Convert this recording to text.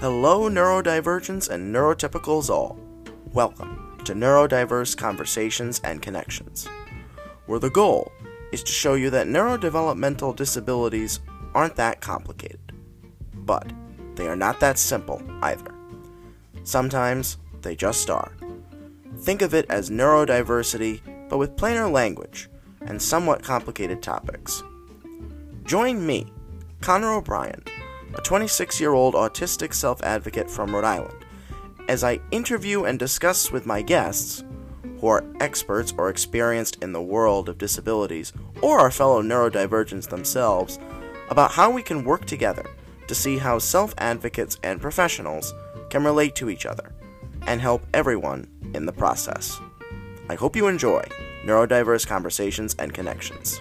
Hello, neurodivergents and neurotypicals all. Welcome to Neurodiverse Conversations and Connections, where the goal is to show you that neurodevelopmental disabilities aren't that complicated. But they are not that simple either. Sometimes they just are. Think of it as neurodiversity, but with plainer language and somewhat complicated topics. Join me, Connor O'Brien, a 26 year old autistic self advocate from Rhode Island, as I interview and discuss with my guests, who are experts or experienced in the world of disabilities, or our fellow neurodivergents themselves, about how we can work together to see how self advocates and professionals can relate to each other and help everyone in the process. I hope you enjoy Neurodiverse Conversations and Connections.